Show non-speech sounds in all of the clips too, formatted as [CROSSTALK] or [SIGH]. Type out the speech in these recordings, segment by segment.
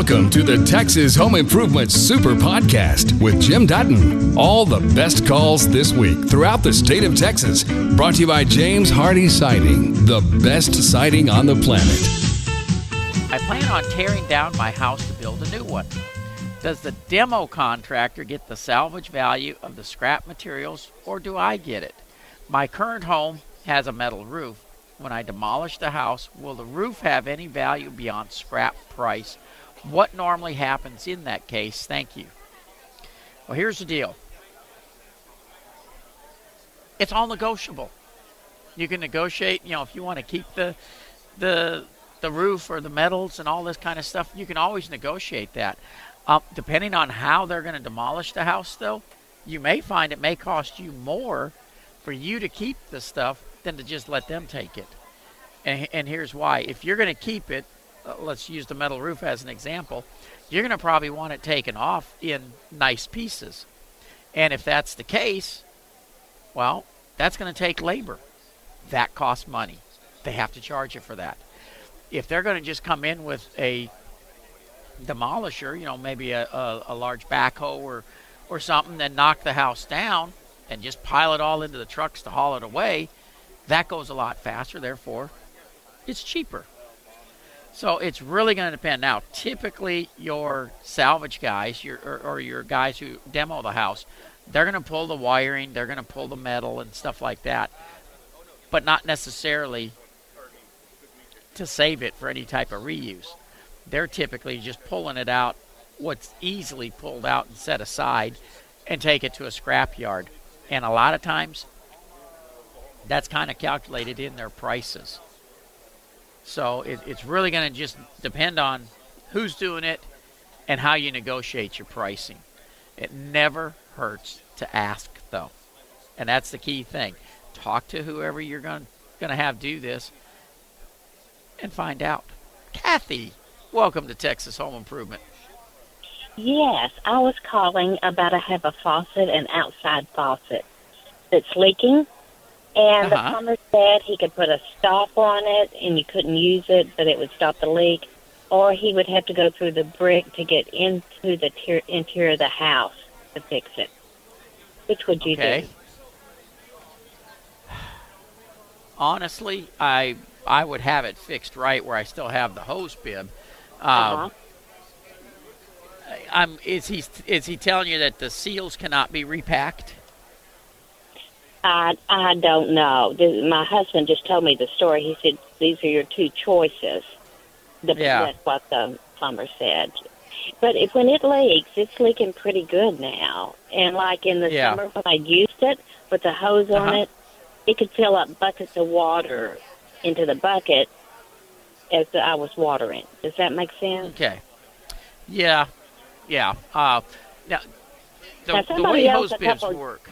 Welcome to the Texas Home Improvement Super Podcast with Jim Dutton. All the best calls this week throughout the state of Texas. Brought to you by James Hardie Siding, the best siding on the planet. I plan on tearing down my house to build a new one. Does the demo contractor get the salvage value of the scrap materials or do I get it? My current home has a metal roof. When I demolish the house, will the roof have any value beyond scrap price? What normally happens in that case? Thank you. Well, here's the deal it's all negotiable. You can negotiate, you know, if you want to keep the the the roof or the metals and all this kind of stuff, you can always negotiate that. Uh, depending on how they're going to demolish the house, though, you may find it may cost you more for you to keep the stuff than to just let them take it. And, and here's why: if you're going to keep it, uh, let's use the metal roof as an example, you're going to probably want it taken off in nice pieces. And if that's the case, well, that's going to take labor. That costs money. They have to charge you for that. If they're going to just come in with a demolisher, you know, maybe a, a, a large backhoe or, or something, then knock the house down and just pile it all into the trucks to haul it away, that goes a lot faster. Therefore, it's cheaper. So it's really going to depend. Now, typically, your salvage guys, your or, or your guys who demo the house, they're going to pull the wiring, they're going to pull the metal and stuff like that, but not necessarily to save it for any type of reuse. They're typically just pulling it out, what's easily pulled out and set aside, and take it to a scrap yard. And a lot of times, that's kind of calculated in their prices. So it, it's really going to just depend on who's doing it and how you negotiate your pricing. It never hurts to ask, though. And that's the key thing. Talk to whoever you're going to have do this and find out. Kathy, welcome to Texas Home Improvement. Yes, I was calling about I have a faucet, an outside faucet that's leaking, and Uh-huh. the plumber said he could put a stop on it and you couldn't use it, but it would stop the leak, or he would have to go through the brick to get into the tier, interior of the house to fix it. Which would you Okay. do? Honestly, I I would have it fixed right where I still have the hose bib. Um, Uh-huh. I'm is he is he telling you that the seals cannot be repacked? I I don't know. The- My husband just told me the story. He said these are your two choices. The, Yeah. That's what the plumber said. But if, when it leaks, it's leaking pretty good now. And like in the Yeah. summer when I used it with the hose on Uh-huh. it, it could fill up buckets of water into the bucket as I was watering. Does that make sense? Okay. Yeah, yeah. Uh, now, the, Now, the way hose bibs couple- work.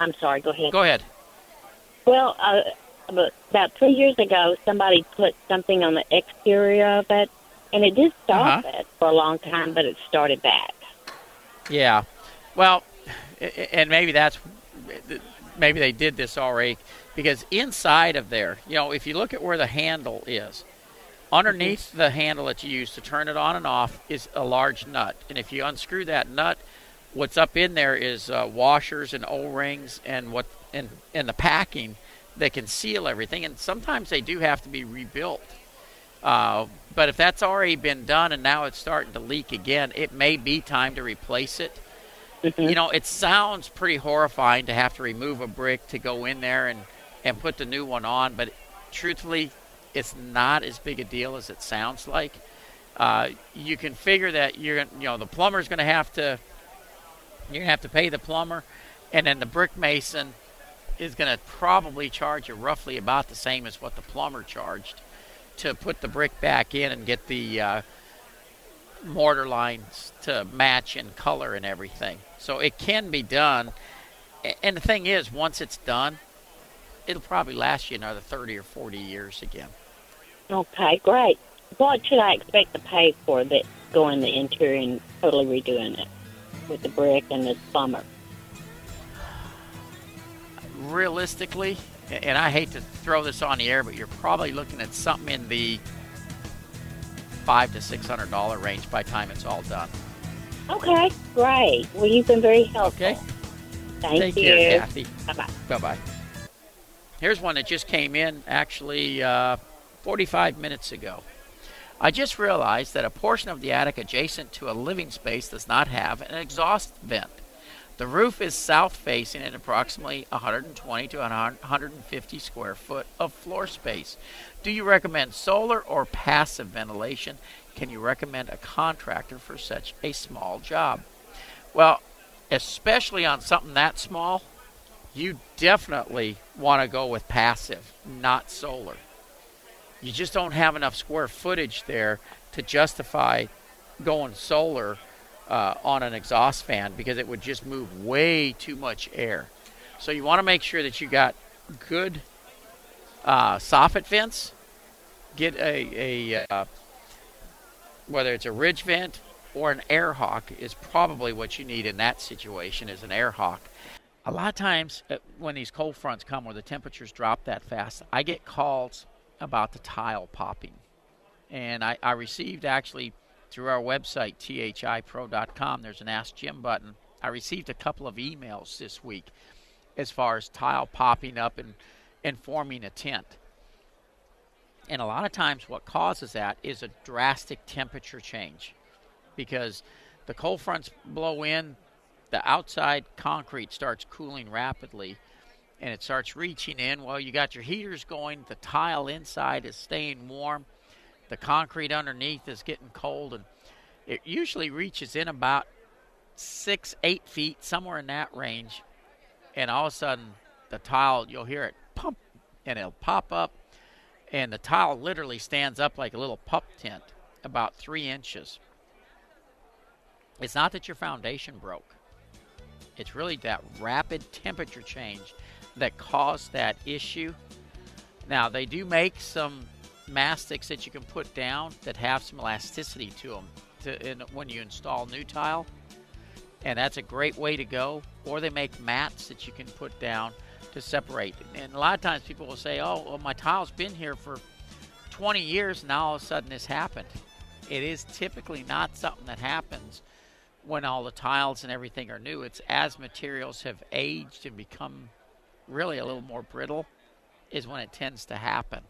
I'm sorry. Go ahead. Go ahead. Well, uh, about three years ago, somebody put something on the exterior of it, and it did stop Uh-huh. it for a long time, but it started back. Yeah. Well, and maybe that's maybe they did this already because inside of there, you know, if you look at where the handle is, underneath the handle that you use to turn it on and off is a large nut, and if you unscrew that nut, what's up in there is uh, washers and O-rings and what and and the packing that can seal everything, and sometimes they do have to be rebuilt. Uh, but if that's already been done and now it's starting to leak again, it may be time to replace it. You know, it sounds pretty horrifying to have to remove a brick to go in there and, and put the new one on, but truthfully, it's not as big a deal as it sounds like. Uh, you can figure that you're, you know, the plumber's going to have to, you're to have to pay the plumber, and then the brick mason is to probably charge you roughly about the same as what the plumber charged to put the brick back in and get the uh, mortar lines to match in color and everything. So it can be done. And the thing is, once it's done, it'll probably last you another 30 or 40 years again. Okay, great. What should I expect to pay for the going the interior and totally redoing it with the brick and the plumber? Realistically, and I hate to throw this on the air, but you're probably looking at something in the five to six hundred dollar range by time it's all done. Okay, great. Well, you've been very helpful. Okay. Thank Take you. care, Kathy. Bye bye. Bye bye. Here's one that just came in actually uh, 45 minutes ago. I just realized that a portion of the attic adjacent to a living space does not have an exhaust vent. The roof is south facing at approximately 120 to 150 square foot of floor space. Do you recommend solar or passive ventilation? Can you recommend a contractor for such a small job? Well, especially on something that small, you definitely want to go with passive, not solar. You just don't have enough square footage there to justify going solar uh, on an exhaust fan because it would just move way too much air. So you want to make sure that you got good uh, soffit vents. Get a, a uh, whether it's a ridge vent or an air hawk is probably what you need in that situation is an air hawk. A lot of times uh, when these cold fronts come where the temperatures drop that fast, I get calls about the tile popping. And I, I received actually through our website, thipro.com, there's an Ask Jim button. I received a couple of emails this week as far as tile popping up and, and forming a tent. And a lot of times, what causes that is a drastic temperature change because the cold fronts blow in, the outside concrete starts cooling rapidly, and it starts reaching in. Well, you got your heaters going, the tile inside is staying warm, the concrete underneath is getting cold, and it usually reaches in about six, eight feet, somewhere in that range. And all of a sudden, the tile, you'll hear it pump and it'll pop up and the tile literally stands up like a little pup tent, about three inches. It's not that your foundation broke. It's really that rapid temperature change that caused that issue. Now, they do make some mastics that you can put down that have some elasticity to them to, in, when you install new tile. And that's a great way to go. Or they make mats that you can put down to separate. And a lot of times people will say, "Oh, well, my tile's been here for 20 years, and all of a sudden this happened." It is typically not something that happens when all the tiles and everything are new. It's as materials have aged and become really a little more brittle, is when it tends to happen.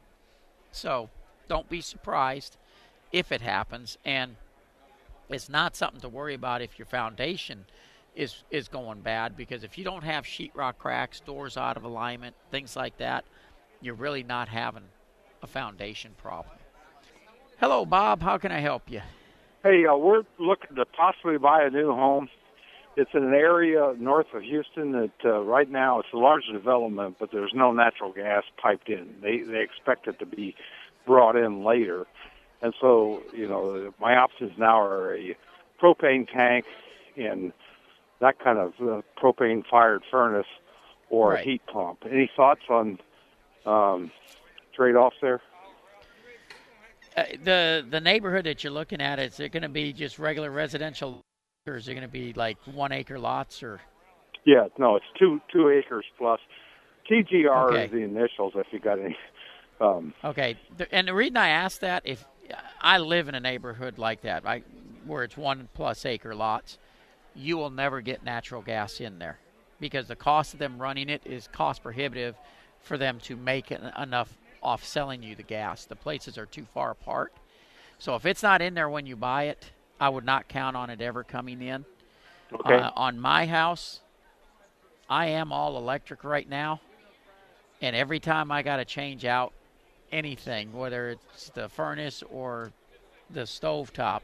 So don't be surprised if it happens, and it's not something to worry about if your foundation is is going bad because if you don't have sheetrock cracks, doors out of alignment, things like that, you're really not having a foundation problem. Hello, Bob. How can I help you? Hey, uh, we're looking to possibly buy a new home. It's in an area north of Houston that uh, right now it's a large development, but there's no natural gas piped in. They they expect it to be brought in later, and so you know my options now are a propane tank and that kind of uh, propane fired furnace or Right. a heat pump. Any thoughts on um, trade offs there? Uh, the the neighborhood that you're looking at is it going to be just regular residential, is it going to be like one acre lots or? Yeah, no, it's two two acres plus. TGR Okay. is the initials. If you got any, um, Okay, and the reason I ask that, if I live in a neighborhood like that, I, where it's one plus acre lots, you will never get natural gas in there because the cost of them running it is cost prohibitive for them to make en- enough off selling you the gas. The places are too far apart. So if it's not in there when you buy it, I would not count on it ever coming in. okay, Uh, on my house, I am all electric right now, and every time I got to change out anything, whether it's the furnace or the stove top,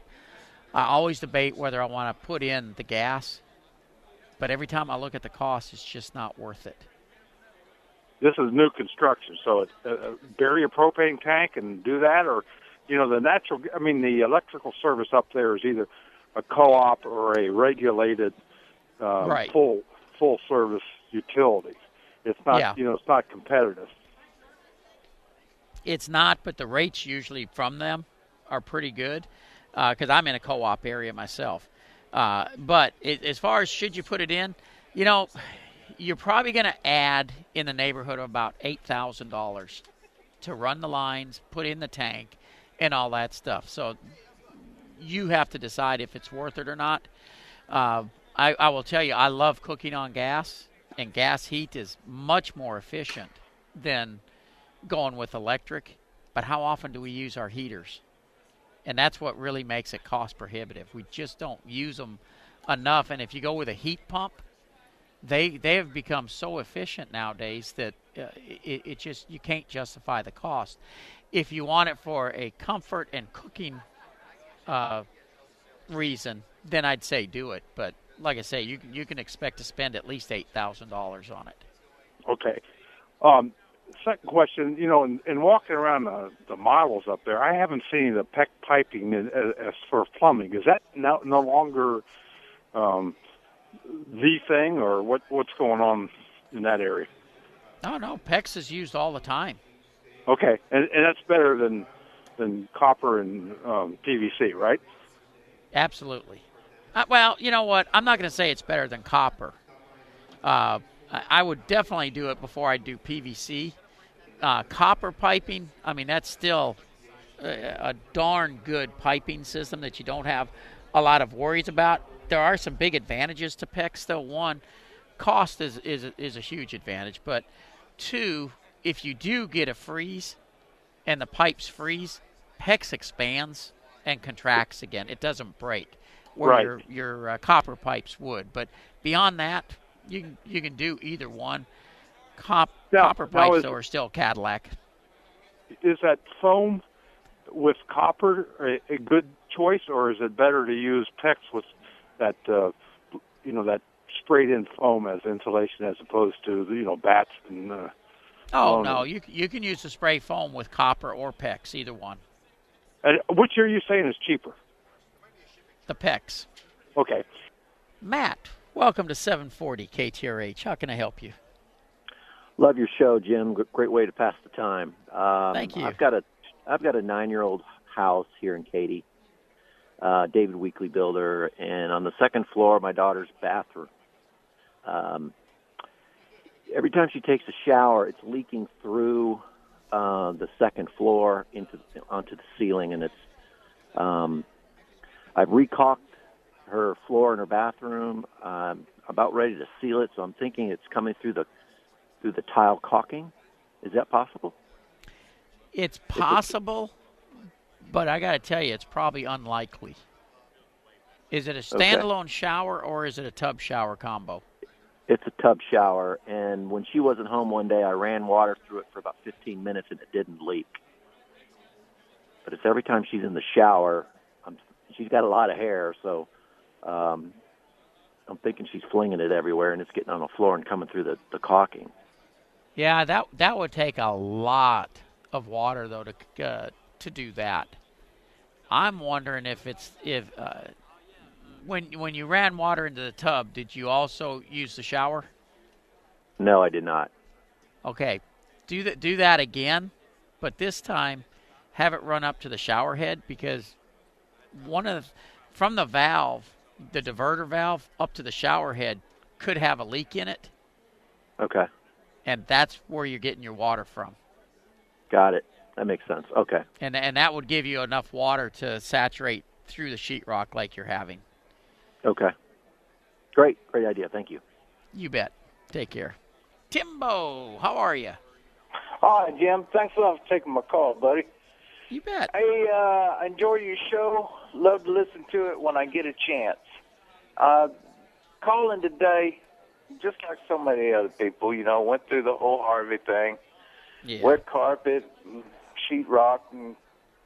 I always debate whether I want to put in the gas. But every time I look at the cost, it's just not worth it. this is new construction, so it's uh, uh, bury a propane tank and do that, or you know the natural. I mean, the electrical service up there is either a co-op or a regulated uh, Right. full full service utility. It's not, Yeah. you know, it's not competitive. It's not, but the rates usually from them are pretty good because I'm in a co-op area myself. Uh, but it, as far as should you put it in, you know, you're probably going to add in the neighborhood of about eight thousand dollars to run the lines, put in the tank, and all that stuff. So you have to decide if it's worth it or not. Uh, I, I will tell you, I love cooking on gas, and gas heat is much more efficient than going with electric. But how often do we use our heaters? And that's what really makes it cost prohibitive. We just don't use them enough. And if you go with a heat pump, they they have become so efficient nowadays that uh, it, it just you can't justify the cost. If you want it for a comfort and cooking uh, reason, then I'd say do it. But like I say, you can, you can expect to spend at least eight thousand dollars on it. Okay. Um, second question, you know, in, in walking around the, the models up there, I haven't seen the PEX piping in, as, as for plumbing. Is that no, no longer um, the thing, or what? What's going on in that area? No, no, PEX is used all the time. Okay, and, and that's better than than copper and um, PVC, right? Absolutely. Uh, well, you know what? I'm not going to say it's better than copper. Uh, I would definitely do it before I do PVC. Uh, copper piping, I mean, that's still a, a, darn good piping system that you don't have a lot of worries about. There are some big advantages to PEX, though. One, cost is, is, is a huge advantage, but two, if you do get a freeze and the pipes freeze, PEX expands and contracts again. It doesn't break where right. your, your uh, copper pipes would. But beyond that, you can you can do either one. Cop, now, copper pipes is, though are still Cadillac. Is that foam with copper a, a, good choice, or is it better to use PEX with that uh, you know that sprayed in foam as insulation as opposed to you know batts and uh, Oh no, you you can use the spray foam with copper or PEX, either one. And which are you saying is cheaper? The PEX. Okay. Matt, Welcome to 740 KTRH. How can I help you? Love your show, Jim. Great way to pass the time. Um, Thank you. I've got a I've got a nine year old house here in Katy. Uh, David Weekley builder, and on the second floor, my daughter's bathroom. Um, every time she takes a shower, it's leaking through uh, the second floor into onto the ceiling, and it's. Um, I've recaulked her floor in her bathroom. I'm about ready to seal it, so I'm thinking it's coming through the through the tile caulking. Is that possible? It's possible, but I got to tell you, it's probably unlikely. Is it a standalone okay. shower or is it a tub shower combo? It's a tub shower, and when she wasn't home one day, I ran water through it for about 15 minutes, and it didn't leak. But it's every time she's in the shower. I'm, she's got a lot of hair, so um, I'm thinking she's flinging it everywhere, and it's getting on the floor and coming through the, the caulking. Yeah, that that would take a lot of water though to uh, to do that. I'm wondering if it's if uh, when when you ran water into the tub, did you also use the shower? No, I did not. Okay, do that do that again, but this time have it run up to the shower head because one of the, from the valve the diverter valve up to the shower head could have a leak in it. Okay. And that's where you're getting your water from. Got it. That makes sense. Okay. And and that would give you enough water to saturate through the sheetrock like you're having. Okay. Great. Great idea. Thank you. You bet. Take care. Timbo, how are you? Hi, Jim. Thanks a lot for taking my call, buddy. You bet. I uh, enjoy your show. Love to listen to it when I get a chance. Uh, calling today, just like so many other people, you know, went through the whole Harvey thing, yeah. wet carpet, and sheetrock, and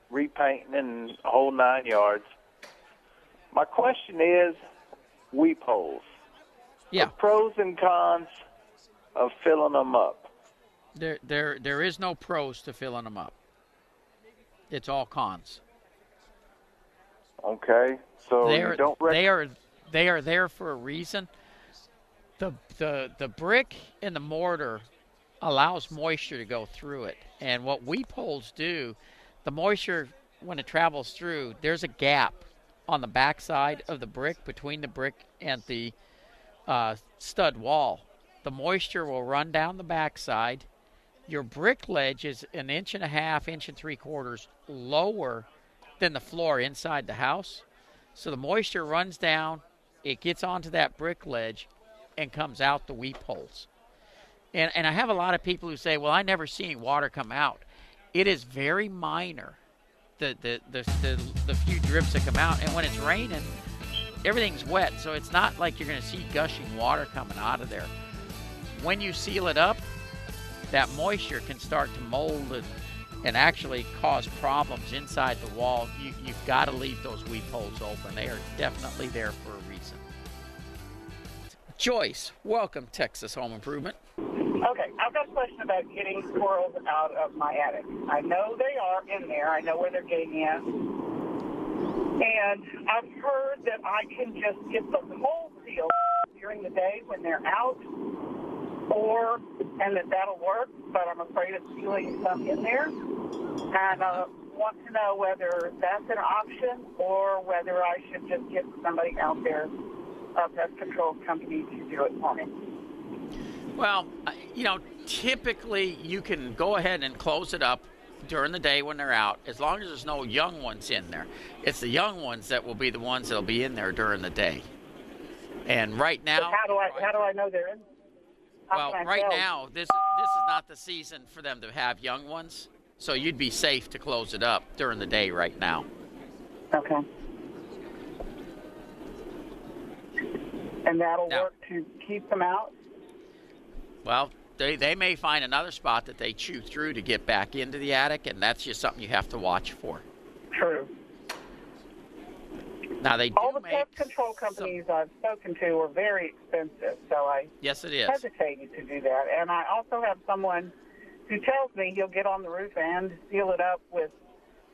repainting, and a whole nine yards. My question is, weep holes. Yeah. The pros and cons of filling them up. There, there, there is no pros to filling them up. It's all cons. Okay, so They're, don't rec- they are they are there for a reason. The the the brick and the mortar allows moisture to go through it, and what weep holes do, the moisture when it travels through, there's a gap on the backside of the brick between the brick and the uh, stud wall. The moisture will run down the backside. Your brick ledge is an inch and a half, inch and three quarters lower than the floor inside the house. So the moisture runs down, it gets onto that brick ledge, and comes out the weep holes. And, and I have a lot of people who say, well, I never see any water come out. It is very minor, the, the, the, the, the few drips that come out. And when it's raining, everything's wet. So it's not like you're going to see gushing water coming out of there. When you seal it up, that moisture can start to mold and, and actually cause problems inside the wall. You, you've got to leave those weep holes open. They are definitely there for a reason. Joyce, welcome, Texas Home Improvement. Okay, I've got a question about getting squirrels out of my attic. I know they are in there. I know where they're getting in. And I've heard that I can just get the hole sealed during the day when they're out, or and that that'll work. But I'm afraid of sealing some in there, and uh, want to know whether that's an option or whether I should just get somebody out there, a pest control company, to do it for me. Well, uh, you know, typically you can go ahead and close it up during the day when they're out, as long as there's no young ones in there. It's the young ones that will be the ones that'll be in there during the day. And right now, but how do I how do I know they're in? How well, right tell? now, this this is not the season for them to have young ones, so you'd be safe to close it up during the day right now. Okay. And that'll now, work to keep them out. Well, they, they may find another spot that they chew through to get back into the attic, and that's just something you have to watch for. True. Now they all the pest control companies some... I've spoken to are very expensive, so I yes it is hesitated to do that. And I also have someone who tells me he'll get on the roof and seal it up with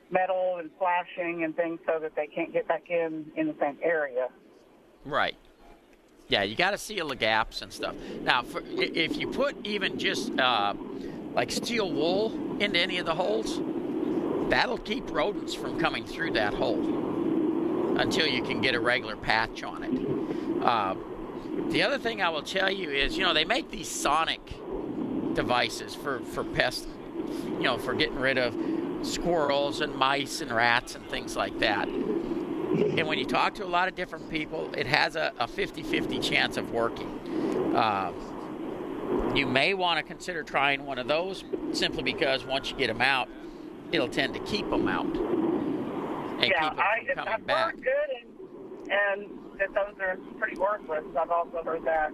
metal and flashing and things so that they can't get back in in the same area. Right. Yeah, you got to seal the gaps and stuff. Now, for, if you put even just uh, like steel wool into any of the holes, that'll keep rodents from coming through that hole until you can get a regular patch on it. Uh, the other thing I will tell you is, you know, they make these sonic devices for for pests, you know, for getting rid of squirrels and mice and rats and things like that. And when you talk to a lot of different people, it has a, a 50-50 chance of working. Uh, you may want to consider trying one of those simply because once you get them out, it'll tend to keep them out and yeah, keep them I, from coming back. good, and, and that those are pretty worthless. I've also heard that.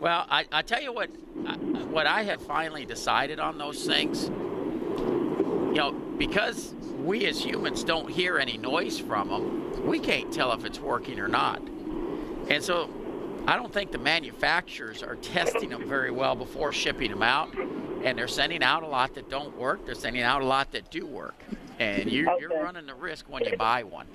Well, I, I tell you what, what I have finally decided on those things. You know, because we as humans don't hear any noise from them, we can't tell if it's working or not. And so I don't think the manufacturers are testing them very well before shipping them out. And they're sending out a lot that don't work, they're sending out a lot that do work. And you, okay. you're running the risk when you buy one.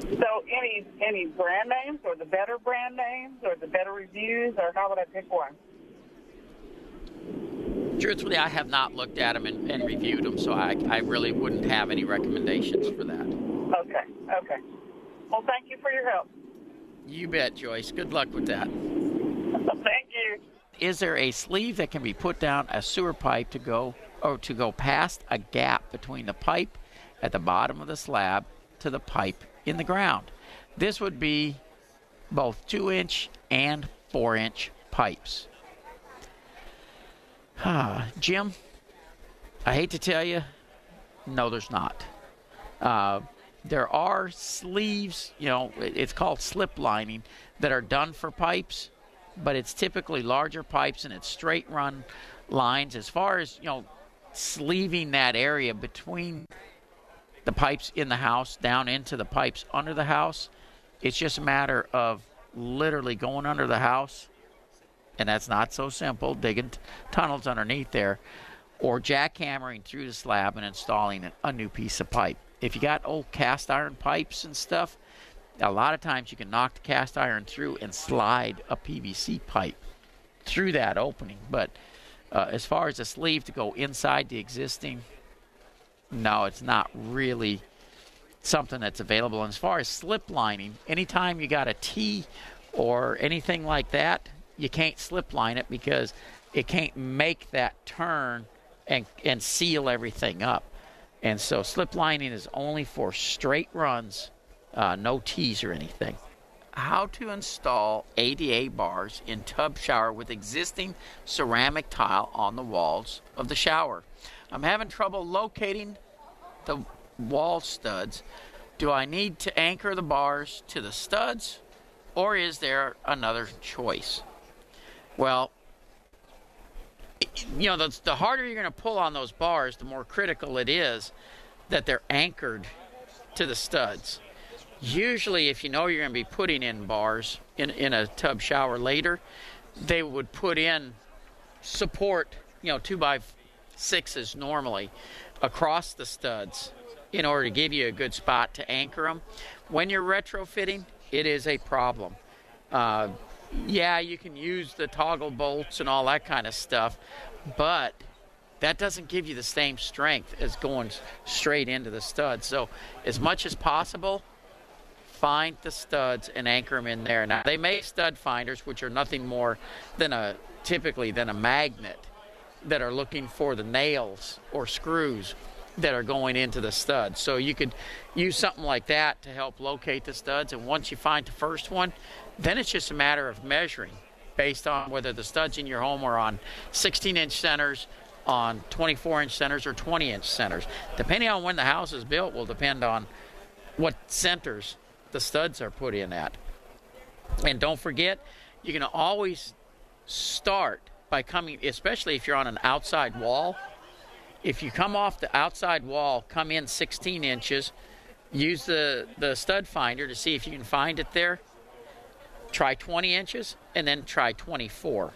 So any any brand names or the better brand names or the better reviews or how would I pick one? Truthfully, I have not looked at them and, and reviewed them, so I, I really wouldn't have any recommendations for that. Okay, okay. Well, thank you for your help. You bet, Joyce. Good luck with that. [LAUGHS] thank you. Is there a sleeve that can be put down a sewer pipe to go or to go past a gap between the pipe at the bottom of the slab to the pipe in the ground? This would be both two inch and four inch pipes. Ah, Jim, I hate to tell you, no, there's not. Uh, there are sleeves, you know, it's called slip lining, that are done for pipes, but it's typically larger pipes and it's straight run lines. As far as, you know, sleeving that area between the pipes in the house down into the pipes under the house, it's just a matter of literally going under the house and that's not so simple, digging t- tunnels underneath there, or jackhammering through the slab and installing a new piece of pipe. If you got old cast iron pipes and stuff, a lot of times you can knock the cast iron through and slide a PVC pipe through that opening. But uh, as far as a sleeve to go inside the existing, no, it's not really something that's available. And as far as slip lining, anytime you got a T or anything like that, you can't slip line it because it can't make that turn and and seal everything up. And so slip lining is only for straight runs, uh, no tees or anything. How to install ADA bars in tub shower with existing ceramic tile on the walls of the shower. I'm having trouble locating the wall studs. Do I need to anchor the bars to the studs or is there another choice? Well, you know, the, the harder you're going to pull on those bars, the more critical it is that they're anchored to the studs. Usually, if you know you're going to be putting in bars in, in a tub shower later, they would put in support, you know, two by sixes normally across the studs in order to give you a good spot to anchor them. When you're retrofitting, it is a problem. Uh, yeah, you can use the toggle bolts and all that kind of stuff, but that doesn't give you the same strength as going straight into the stud. So, as much as possible, find the studs and anchor them in there. Now, they make stud finders, which are nothing more than a typically than a magnet that are looking for the nails or screws that are going into the studs. So you could use something like that to help locate the studs. And once you find the first one, then it's just a matter of measuring based on whether the studs in your home are on 16 inch centers, on 24 inch centers, or 20 inch centers. Depending on when the house is built, will depend on what centers the studs are put in at. And don't forget, you can always start by coming, especially if you're on an outside wall. If you come off the outside wall, come in 16 inches, use the, the stud finder to see if you can find it there try 20 inches and then try 24.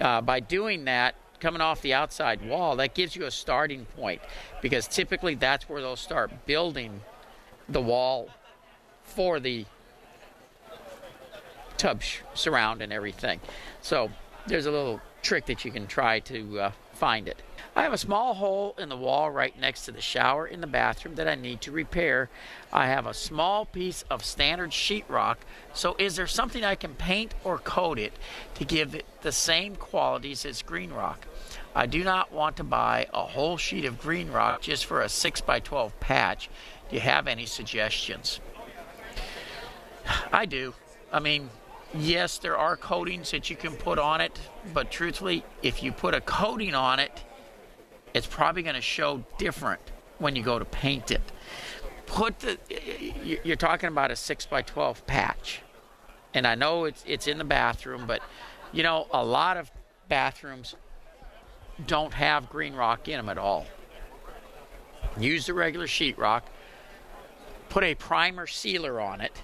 Uh, by doing that, coming off the outside wall, that gives you a starting point because typically that's where they'll start building the wall for the tub surround and everything. So there's a little trick that you can try to uh, find it. I have a small hole in the wall right next to the shower in the bathroom that I need to repair. I have a small piece of standard sheetrock, so is there something I can paint or coat it to give it the same qualities as green rock? I do not want to buy a whole sheet of green rock just for a 6 by 12 patch. Do you have any suggestions? I do. I mean, yes, there are coatings that you can put on it, but truthfully, if you put a coating on it, it's probably going to show different when you go to paint it. Put the you're talking about a six by twelve patch, and I know it's it's in the bathroom, but you know a lot of bathrooms don't have green rock in them at all. Use the regular sheetrock. Put a primer sealer on it.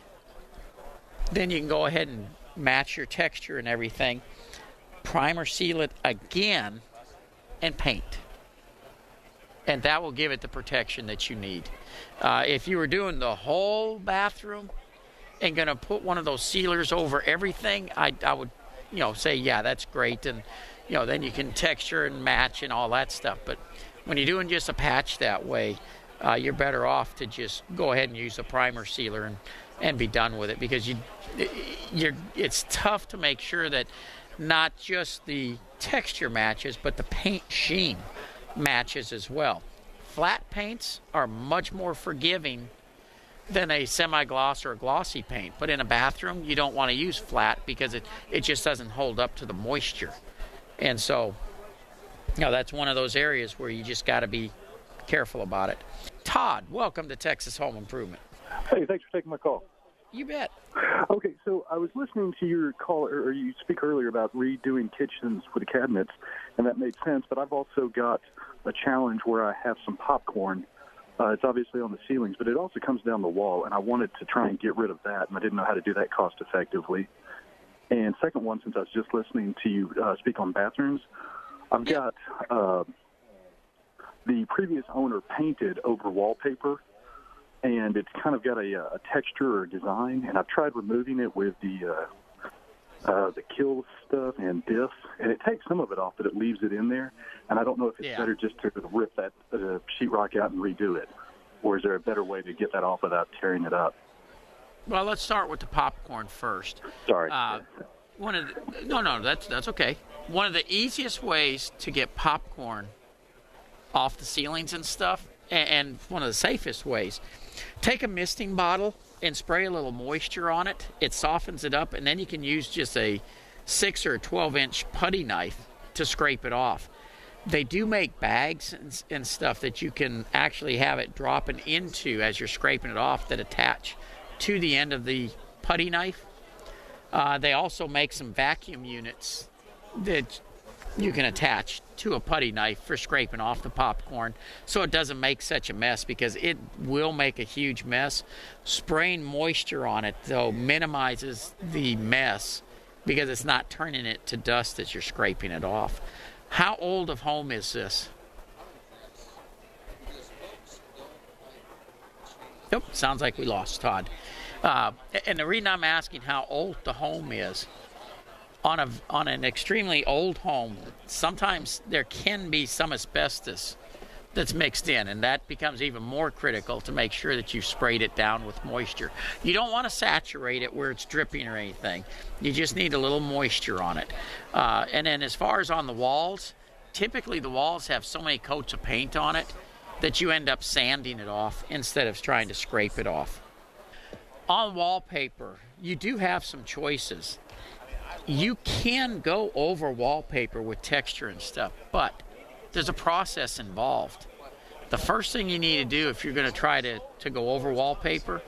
Then you can go ahead and match your texture and everything. Primer seal it again and paint and that will give it the protection that you need. Uh, if you were doing the whole bathroom and going to put one of those sealers over everything, I, I would, you know, say yeah, that's great, and you know, then you can texture and match and all that stuff. But when you're doing just a patch that way, uh, you're better off to just go ahead and use a primer sealer and and be done with it because you you're it's tough to make sure that not just the texture matches but the paint sheen matches as well. Flat paints are much more forgiving than a semi-gloss or a glossy paint. But in a bathroom, you don't want to use flat because it, it just doesn't hold up to the moisture. And so, you know, that's one of those areas where you just got to be careful about it. Todd, welcome to Texas Home Improvement. Hey, thanks for taking my call. You bet. Okay, so I was listening to your call, or you speak earlier about redoing kitchens with the cabinets, and that made sense. But I've also got a challenge where I have some popcorn. Uh, it's obviously on the ceilings, but it also comes down the wall, and I wanted to try and get rid of that, and I didn't know how to do that cost effectively. And second one, since I was just listening to you uh, speak on bathrooms, I've got uh, the previous owner painted over wallpaper and it's kind of got a, a texture or design. And I've tried removing it with the uh, uh, the kill stuff and diff, and it takes some of it off, but it leaves it in there. And I don't know if it's Yeah. better just to rip that uh, sheetrock out and redo it, or is there a better way to get that off without tearing it up? Well, let's start with the popcorn first. Sorry. Uh, one of the, no, no, that's that's okay. One of the easiest ways to get popcorn off the ceilings and stuff and one of the safest ways. Take a misting bottle and spray a little moisture on it. It softens it up, and then you can use just a six or 12 inch putty knife to scrape it off. They do make bags and, and stuff that you can actually have it dropping into as you're scraping it off that attach to the end of the putty knife. Uh, they also make some vacuum units that you can attach to a putty knife for scraping off the popcorn so it doesn't make such a mess because it will make a huge mess. Spraying moisture on it, though, minimizes the mess because it's not turning it to dust as you're scraping it off. How old of home is this? Nope, sounds like we lost Todd. Uh, and the reason I'm asking how old the home is, on a on an extremely old home, sometimes there can be some asbestos that's mixed in, and that becomes even more critical to make sure that you've sprayed it down with moisture. You don't want to saturate it where it's dripping or anything. You just need a little moisture on it. Uh, and then as far as on the walls, typically the walls have so many coats of paint on it that you end up sanding it off instead of trying to scrape it off. On wallpaper, you do have some choices. You can go over wallpaper with texture and stuff, but there's a process involved. The first thing you need to do if you're going to try to, to go over wallpaper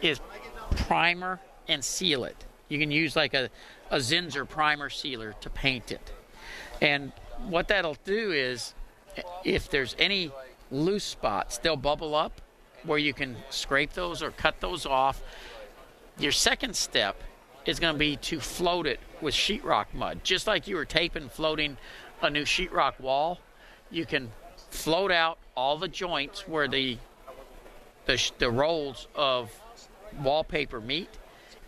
is primer and seal it. You can use like a, a Zinsser primer sealer to paint it. And what that'll do is if there's any loose spots, they'll bubble up where you can scrape those or cut those off. Your second step is going to be to float it with sheetrock mud. Just like you were taping floating a new sheetrock wall, you can float out all the joints where the the, the rolls of wallpaper meet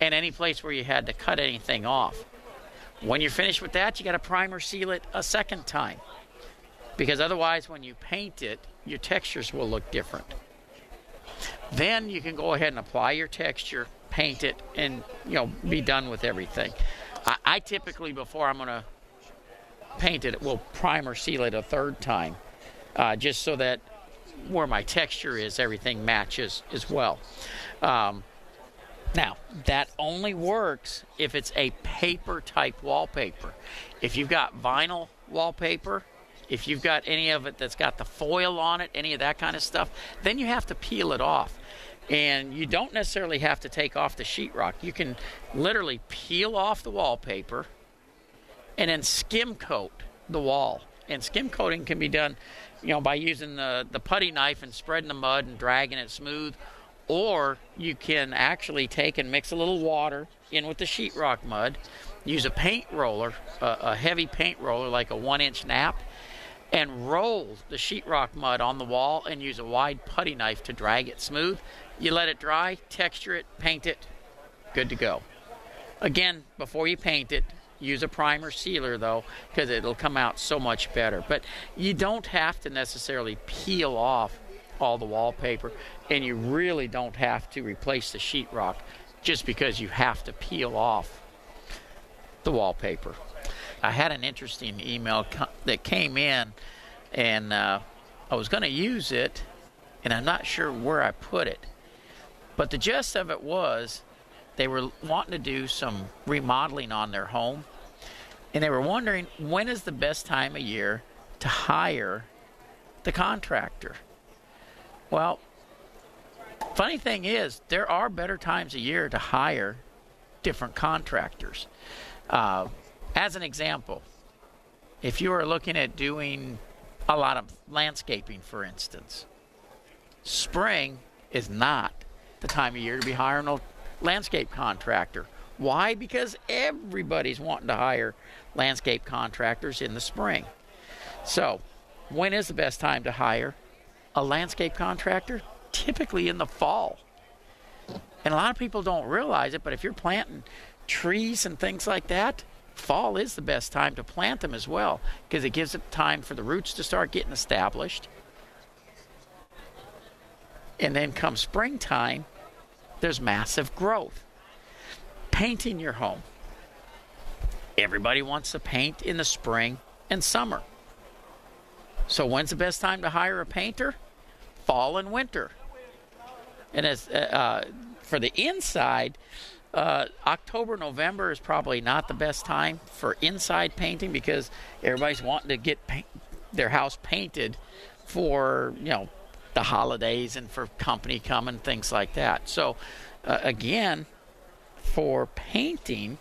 and any place where you had to cut anything off. When you're finished with that, you got to primer seal it a second time. Because otherwise when you paint it, your textures will look different. Then you can go ahead and apply your texture, paint it, and you know be done with everything. I, I typically before I'm going to paint it, will prime or seal it a third time, uh, just so that where my texture is, everything matches as well. Um, now, that only works if it's a paper type wallpaper. If you've got vinyl wallpaper, if you've got any of it that's got the foil on it, any of that kind of stuff, then you have to peel it off. And you don't necessarily have to take off the sheetrock. You can literally peel off the wallpaper and then skim coat the wall. And skim coating can be done, you know, by using the, the putty knife and spreading the mud and dragging it smooth. Or you can actually take and mix a little water in with the sheetrock mud, use a paint roller, a, a heavy paint roller like a one inch nap, and roll the sheetrock mud on the wall and use a wide putty knife to drag it smooth. You let it dry, texture it, paint it, good to go. Again, before you paint it, use a primer sealer though, because it'll come out so much better. But you don't have to necessarily peel off all the wallpaper, and you really don't have to replace the sheetrock just because you have to peel off the wallpaper. I had an interesting email that came in, and uh, I was going to use it, and I'm not sure where I put it. But the gist of it was they were wanting to do some remodeling on their home, and they were wondering when is the best time of year to hire the contractor. Well, funny thing is, there are better times of year to hire different contractors. Uh, as an example, if you are looking at doing a lot of landscaping, for instance, spring is not the time of year to be hiring a landscape contractor. Why? Because everybody's wanting to hire landscape contractors in the spring. So, when is the best time to hire a landscape contractor? Typically in the fall. And a lot of people don't realize it, but if you're planting trees and things like that, fall is the best time to plant them as well because it gives it time for the roots to start getting established. And then come springtime, there's massive growth. Painting your home. Everybody wants to paint in the spring and summer. So when's the best time to hire a painter? fall and winter. And as uh, uh, for the inside, uh, October, November is probably not the best time for inside painting because everybody's wanting to get paint, their house painted for you know the holidays and for company coming, things like that. So uh, again, for painting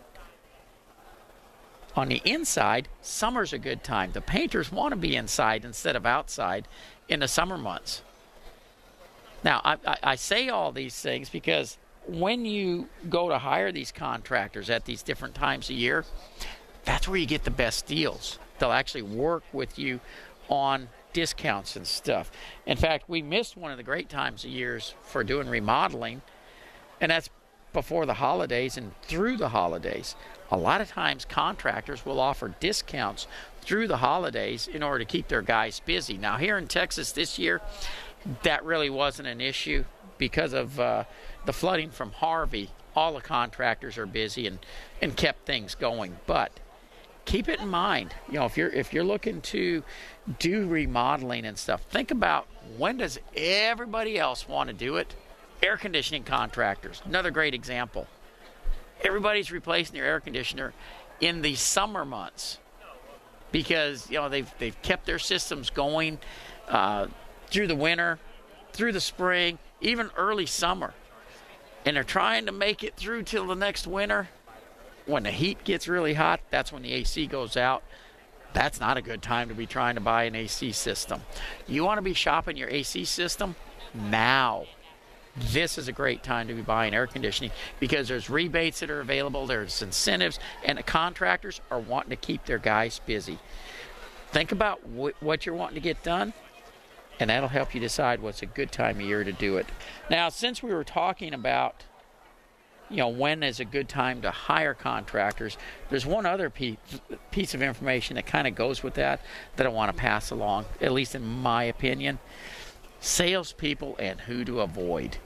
on the inside, summer's a good time. The painters want to be inside instead of outside in the summer months. Now, I, I, I say all these things because when you go to hire these contractors at these different times a year, that's where you get the best deals. They'll actually work with you on discounts and stuff. In fact, we missed one of the great times of years for doing remodeling, and that's before the holidays and through the holidays. A lot of times, contractors will offer discounts through the holidays in order to keep their guys busy. Now, here in Texas this year, that really wasn't an issue because of uh, the flooding from Harvey. All the contractors are busy and, and kept things going. But keep it in mind, you know, if you're if you're looking to do remodeling and stuff, think about when does everybody else want to do it? Air conditioning contractors, another great example. Everybody's replacing their air conditioner in the summer months because you know they've they've kept their systems going uh, through the winter, through the spring, even early summer, and they're trying to make it through till the next winter. When the heat gets really hot, that's when the AC goes out. That's not a good time to be trying to buy an AC system. You want to be shopping your AC system now this is a great time to be buying air conditioning because there's rebates that are available, there's incentives, and the contractors are wanting to keep their guys busy. Think about wh- what you're wanting to get done, and that'll help you decide what's a good time of year to do it. Now, since we were talking about you know when is a good time to hire contractors there's one other piece, piece of information that kind of goes with that that i want to pass along at least in my opinion salespeople and who to avoid.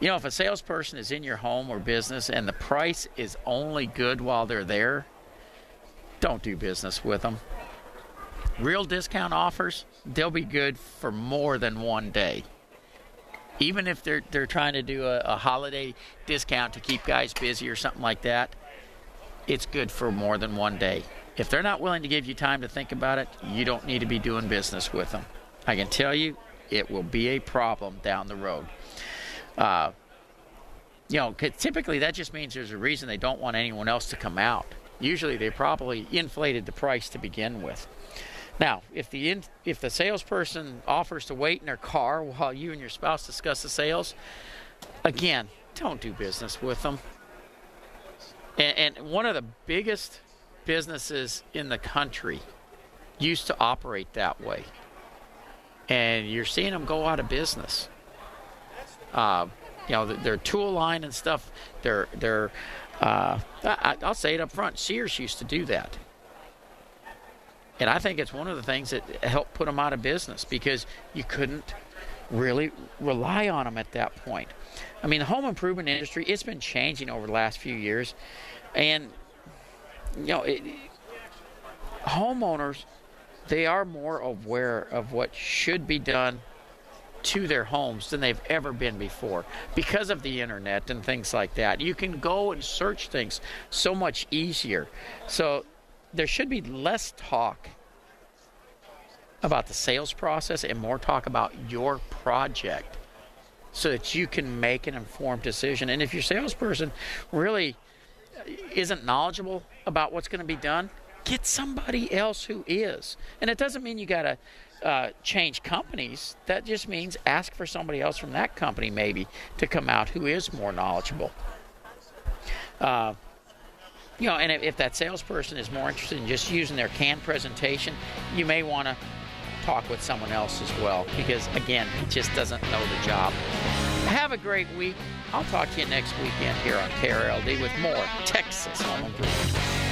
You know, if a salesperson is in your home or business and the price is only good while they're there, don't do business with them. Real discount offers, they'll be good for more than one day. Even if they're they're trying to do a, a holiday discount to keep guys busy or something like that, it's good for more than one day. If they're not willing to give you time to think about it, you don't need to be doing business with them. I can tell you, it will be a problem down the road. Uh, you know, typically that just means there's a reason they don't want anyone else to come out. Usually they probably inflated the price to begin with. Now, if the in, if the salesperson offers to wait in their car while you and your spouse discuss the sales, again, don't do business with them. And, and one of the biggest businesses in the country used to operate that way and you're seeing them go out of business. Uh, you know, their tool line and stuff. They're they're. Uh, I, I'll say it up front. Sears used to do that, and I think it's one of the things that helped put them out of business because you couldn't really rely on them at that point. I mean, the home improvement industry it's been changing over the last few years, and you know, it, homeowners they are more aware of what should be done to their homes than they've ever been before because of the internet and things like that. You can go and search things so much easier. So there should be less talk about the sales process and more talk about your project so that you can make an informed decision. And if your salesperson really isn't knowledgeable about what's going to be done, get somebody else who is. And it doesn't mean you got to uh, change companies. That just means ask for somebody else from that company maybe to come out who is more knowledgeable. Uh, you know, and if, that salesperson is more interested in just using their canned presentation, you may want to talk with someone else as well because, again, he just doesn't know the job. Have a great week. I'll talk to you next weekend here on KRLD with more Texas Home Improvement.